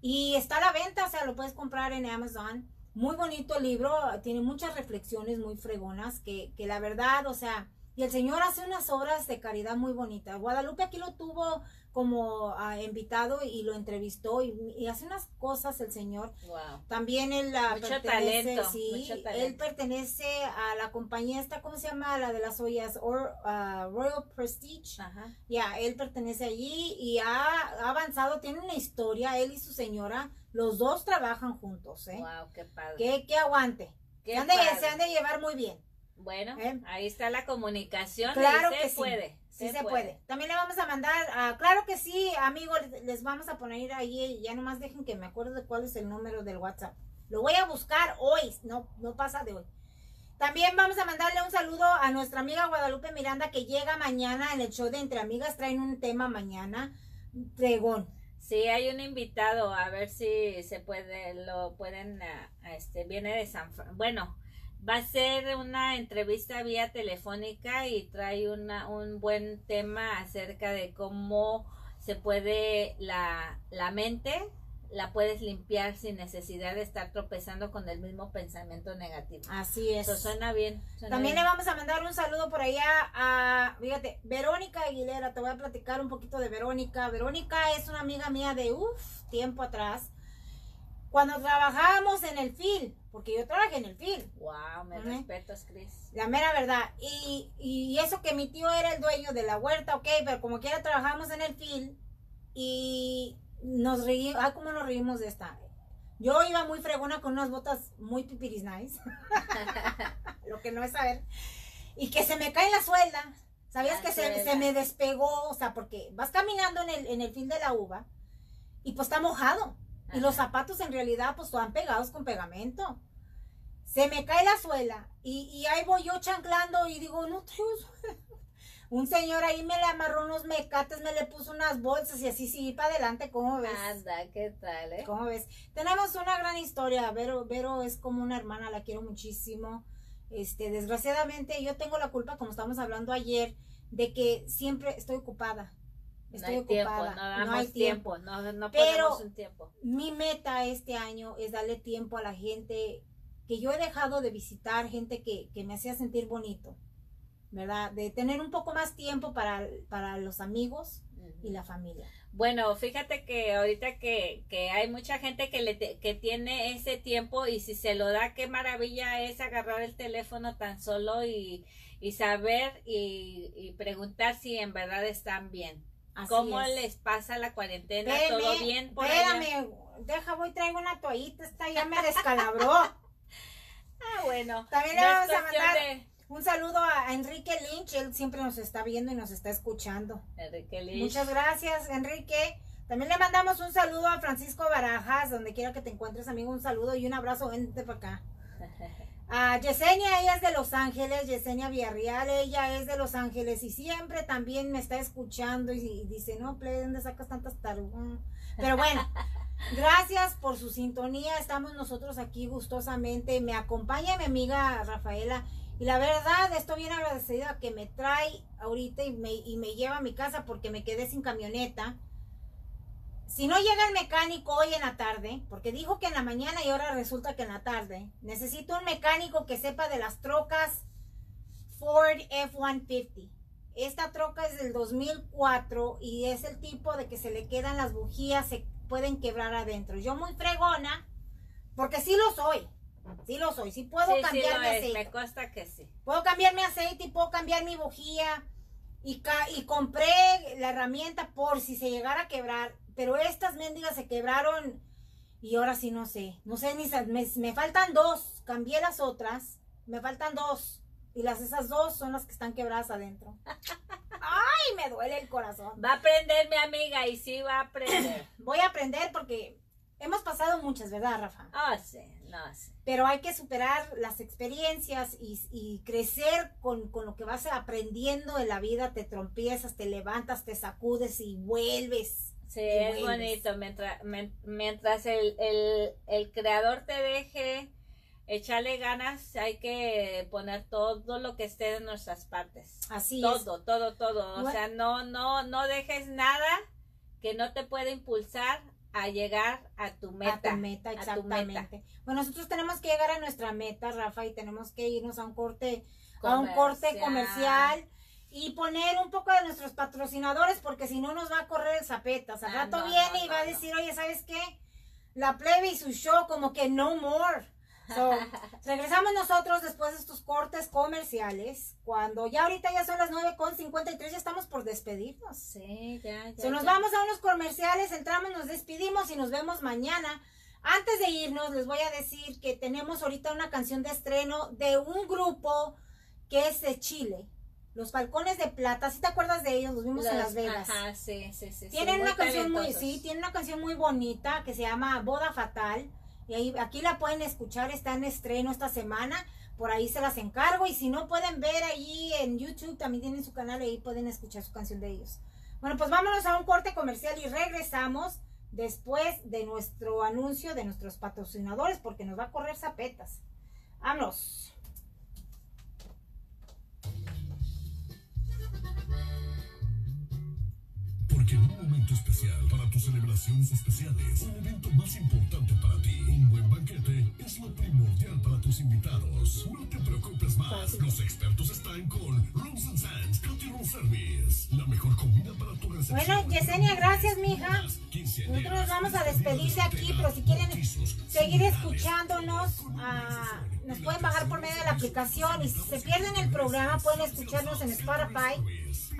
Y está a la venta, o sea, lo puedes comprar en Amazon. Muy bonito el libro, tiene muchas reflexiones muy fregonas que, que la verdad, o sea, y el Señor hace unas obras de caridad muy bonitas. Guadalupe aquí lo tuvo como ah, invitado y lo entrevistó y, y hace unas cosas el Señor. Wow. También él Mucho pertenece, talento, sí, mucho él pertenece a la compañía esta, ¿cómo se llama? La de las ollas, Or- ah, Royal Prestige. Ajá. Ya, él pertenece allí y ha, ha avanzado, tiene una historia, él y su señora, los dos trabajan juntos, ¿eh? Wow, qué padre. Que, que aguante. Qué Se han, de, se han de llevar muy bien. Bueno, ¿Eh? ahí está la comunicación. Claro se que sí. puede. Sí se puede. También le vamos a mandar, ah, claro que sí, amigos, les, vamos a poner ahí, ya nomás dejen que me acuerdo de cuál es el número del WhatsApp. Lo voy a buscar hoy, no, no pasa de hoy. También vamos a mandarle un saludo a nuestra amiga Guadalupe Miranda que llega mañana en el show de Entre Amigas. Traen un tema mañana. Pregón. Sí, hay un invitado, a ver si se puede, lo pueden, ah, este, viene de San bueno, va a ser una entrevista vía telefónica y trae una, un buen tema acerca de cómo se puede la, la mente, la puedes limpiar sin necesidad de estar tropezando con el mismo pensamiento negativo. Así es. Eso suena bien. suena También le vamos a mandar un saludo por allá a, fíjate, Verónica Aguilera. Te voy a platicar un poquito de Verónica. Verónica es una amiga mía de uff, tiempo atrás. Cuando trabajábamos en el FIL, porque yo trabajé en el FIL, Wow, me respetas, Cris. la mera verdad. Y, y eso que mi tío era el dueño de la huerta, ok, pero como quiera trabajamos en el FIL y nos reímos, ah, cómo nos reímos de esta. Yo iba muy fregona con unas botas muy pipiris nice, lo que no es saber, y que se me cae la suelda. ¿Sabías La que se, se me despegó? O sea, porque vas caminando en el, en el fil de la uva y pues está mojado. Y los zapatos en realidad pues están pegados con pegamento. Se me cae la suela y, y ahí voy yo chanclando y digo, no traigo suela. Un señor ahí me le amarró unos mecates, me le puso unas bolsas y así sigue para adelante, ¿cómo ves? Anda, ¿qué tal, eh? ¿Cómo ves? Tenemos una gran historia. Vero, Vero es como una hermana, la quiero muchísimo. Este, desgraciadamente yo tengo la culpa, como estábamos hablando ayer, de que siempre estoy ocupada. No Estoy hay tiempo, no damos hay tiempo, no, no Pero- un tiempo. Mi meta este año es darle tiempo a la gente que yo he dejado de visitar, gente que, que me hacía sentir bonito, ¿verdad? De tener un poco más tiempo para, para los amigos y la familia. Bueno, fíjate que ahorita que, que hay mucha gente que, le te- que tiene ese tiempo y si se lo da, qué maravilla es agarrar el teléfono tan solo y, y saber y, y preguntar si en verdad están bien. Así ¿Cómo es. les pasa la cuarentena? ¿Todo bien por allá? espérame, deja, voy, traigo una toallita, esta ya me descalabró. Ah, bueno. También le no vamos a mandar de- un saludo a Enrique Lynch, él siempre nos está viendo y nos está escuchando. Enrique Lich. Muchas gracias, Enrique. También le mandamos un saludo a Francisco Barajas, donde quiera que te encuentres, amigo, un saludo y un abrazo, vente para acá. A Yesenia, ella es de Los Ángeles, Yesenia Villarreal, ella es de Los Ángeles y siempre también me está escuchando y, y dice, no, plebe, ¿dónde sacas tantas tarugas? Pero bueno, gracias por su sintonía, estamos nosotros aquí gustosamente, me acompaña mi amiga Rafaela y la verdad estoy bien agradecida que me trae ahorita y me, y me lleva a mi casa porque me quedé sin camioneta. Si no llega el mecánico hoy en la tarde, porque dijo que en la mañana y ahora resulta que en la tarde, necesito un mecánico que sepa de las trocas Ford F-150. Esta troca es del 2004 y es el tipo de que se le quedan las bujías, se pueden quebrar adentro. Yo muy fregona, porque sí lo soy, sí lo soy, sí puedo Sí, sí cambiar lo mi es, aceite. me consta que sí. Puedo cambiar mi aceite y puedo cambiar mi bujía. Y, y compré la herramienta por si se llegara a quebrar. Pero estas mendigas se quebraron. Y ahora sí no sé. No sé ni me, me faltan dos. Cambié las otras. Me faltan dos. Y las esas dos son las que están quebradas adentro. Ay, me duele el corazón. Va a aprender mi amiga y sí va a aprender. Voy a aprender porque hemos pasado muchas, ¿verdad, Rafa? Ah, sí, no sé. pero hay que superar las experiencias y, y crecer con, con lo que vas aprendiendo en la vida, te trompiezas, te levantas, te sacudes y vuelves. Sí, es bonito. Mientras, mientras el, el, el creador te deje echarle ganas, hay que poner todo lo que esté de nuestras partes. Así es. todo, todo, todo. O sea, no, no, no dejes nada que no te pueda impulsar a llegar a tu meta. A tu meta, a tu exactamente. Bueno, nosotros tenemos que llegar a nuestra meta, Rafa, y tenemos que irnos a un corte, a un corte comercial y poner un poco de nuestros patrocinadores, porque si no nos va a correr el zapetas. Al Ah, rato no, viene no, y va a decir, oye, ¿sabes qué? La plebe y su show, como que no more. So, regresamos nosotros después de estos cortes comerciales, cuando ya ahorita ya son las 9.53, ya estamos por despedirnos. Sí, ya, ya. So, nos ya. vamos a unos comerciales, entramos, nos despedimos y nos vemos mañana. Antes de irnos, les voy a decir que tenemos ahorita una canción de estreno de un grupo que es de Chile. Los Falcones de Plata, ¿sí te acuerdas de ellos? Los vimos en Las Vegas. Ajá, sí, sí, sí. Tienen una canción muy, sí, tienen una canción muy bonita que se llama Boda Fatal. Y ahí, aquí la pueden escuchar, está en estreno esta semana. por ahí se las encargo. Y si no pueden ver allí en YouTube, también tienen su canal y ahí pueden escuchar su canción de ellos. Bueno, pues vámonos a un corte comercial y regresamos después de nuestro anuncio de nuestros patrocinadores porque nos va a correr zapetas. Vámonos. Porque en un momento especial, para tus celebraciones especiales, un evento más importante para ti, un buen banquete es lo primordial para tus invitados. No te preocupes más, los expertos están con and Sands Country Room Service, la mejor comida para tu recepción. Bueno, Yesenia, gracias, mija. Nosotros nos vamos a despedir de aquí, pero si quieren seguir escuchándonos, ah, nos pueden bajar por medio de la aplicación y si se pierden el programa pueden escucharnos en Spotify.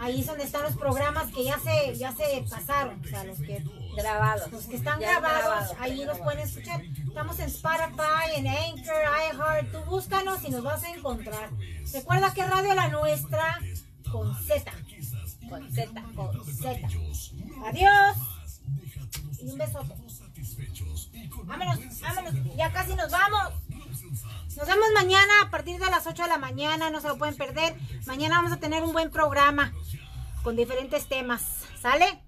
Ahí es donde están los programas que ya se ya se pasaron, o sea, los que Grabados. los que están Ya grabados, grabados, ahí los pueden escuchar. Estamos en Spotify, en Anchor, iHeart, tú búscanos y nos vas a encontrar. Recuerda que Radio La Nuestra con Z, Con Z. con Z. Adiós. Y un besote. Vámonos, vámonos, ya casi nos vamos. Nos vemos mañana a partir de las 8 de la mañana, no se lo pueden perder. Mañana vamos a tener un buen programa con diferentes temas. ¿Sale?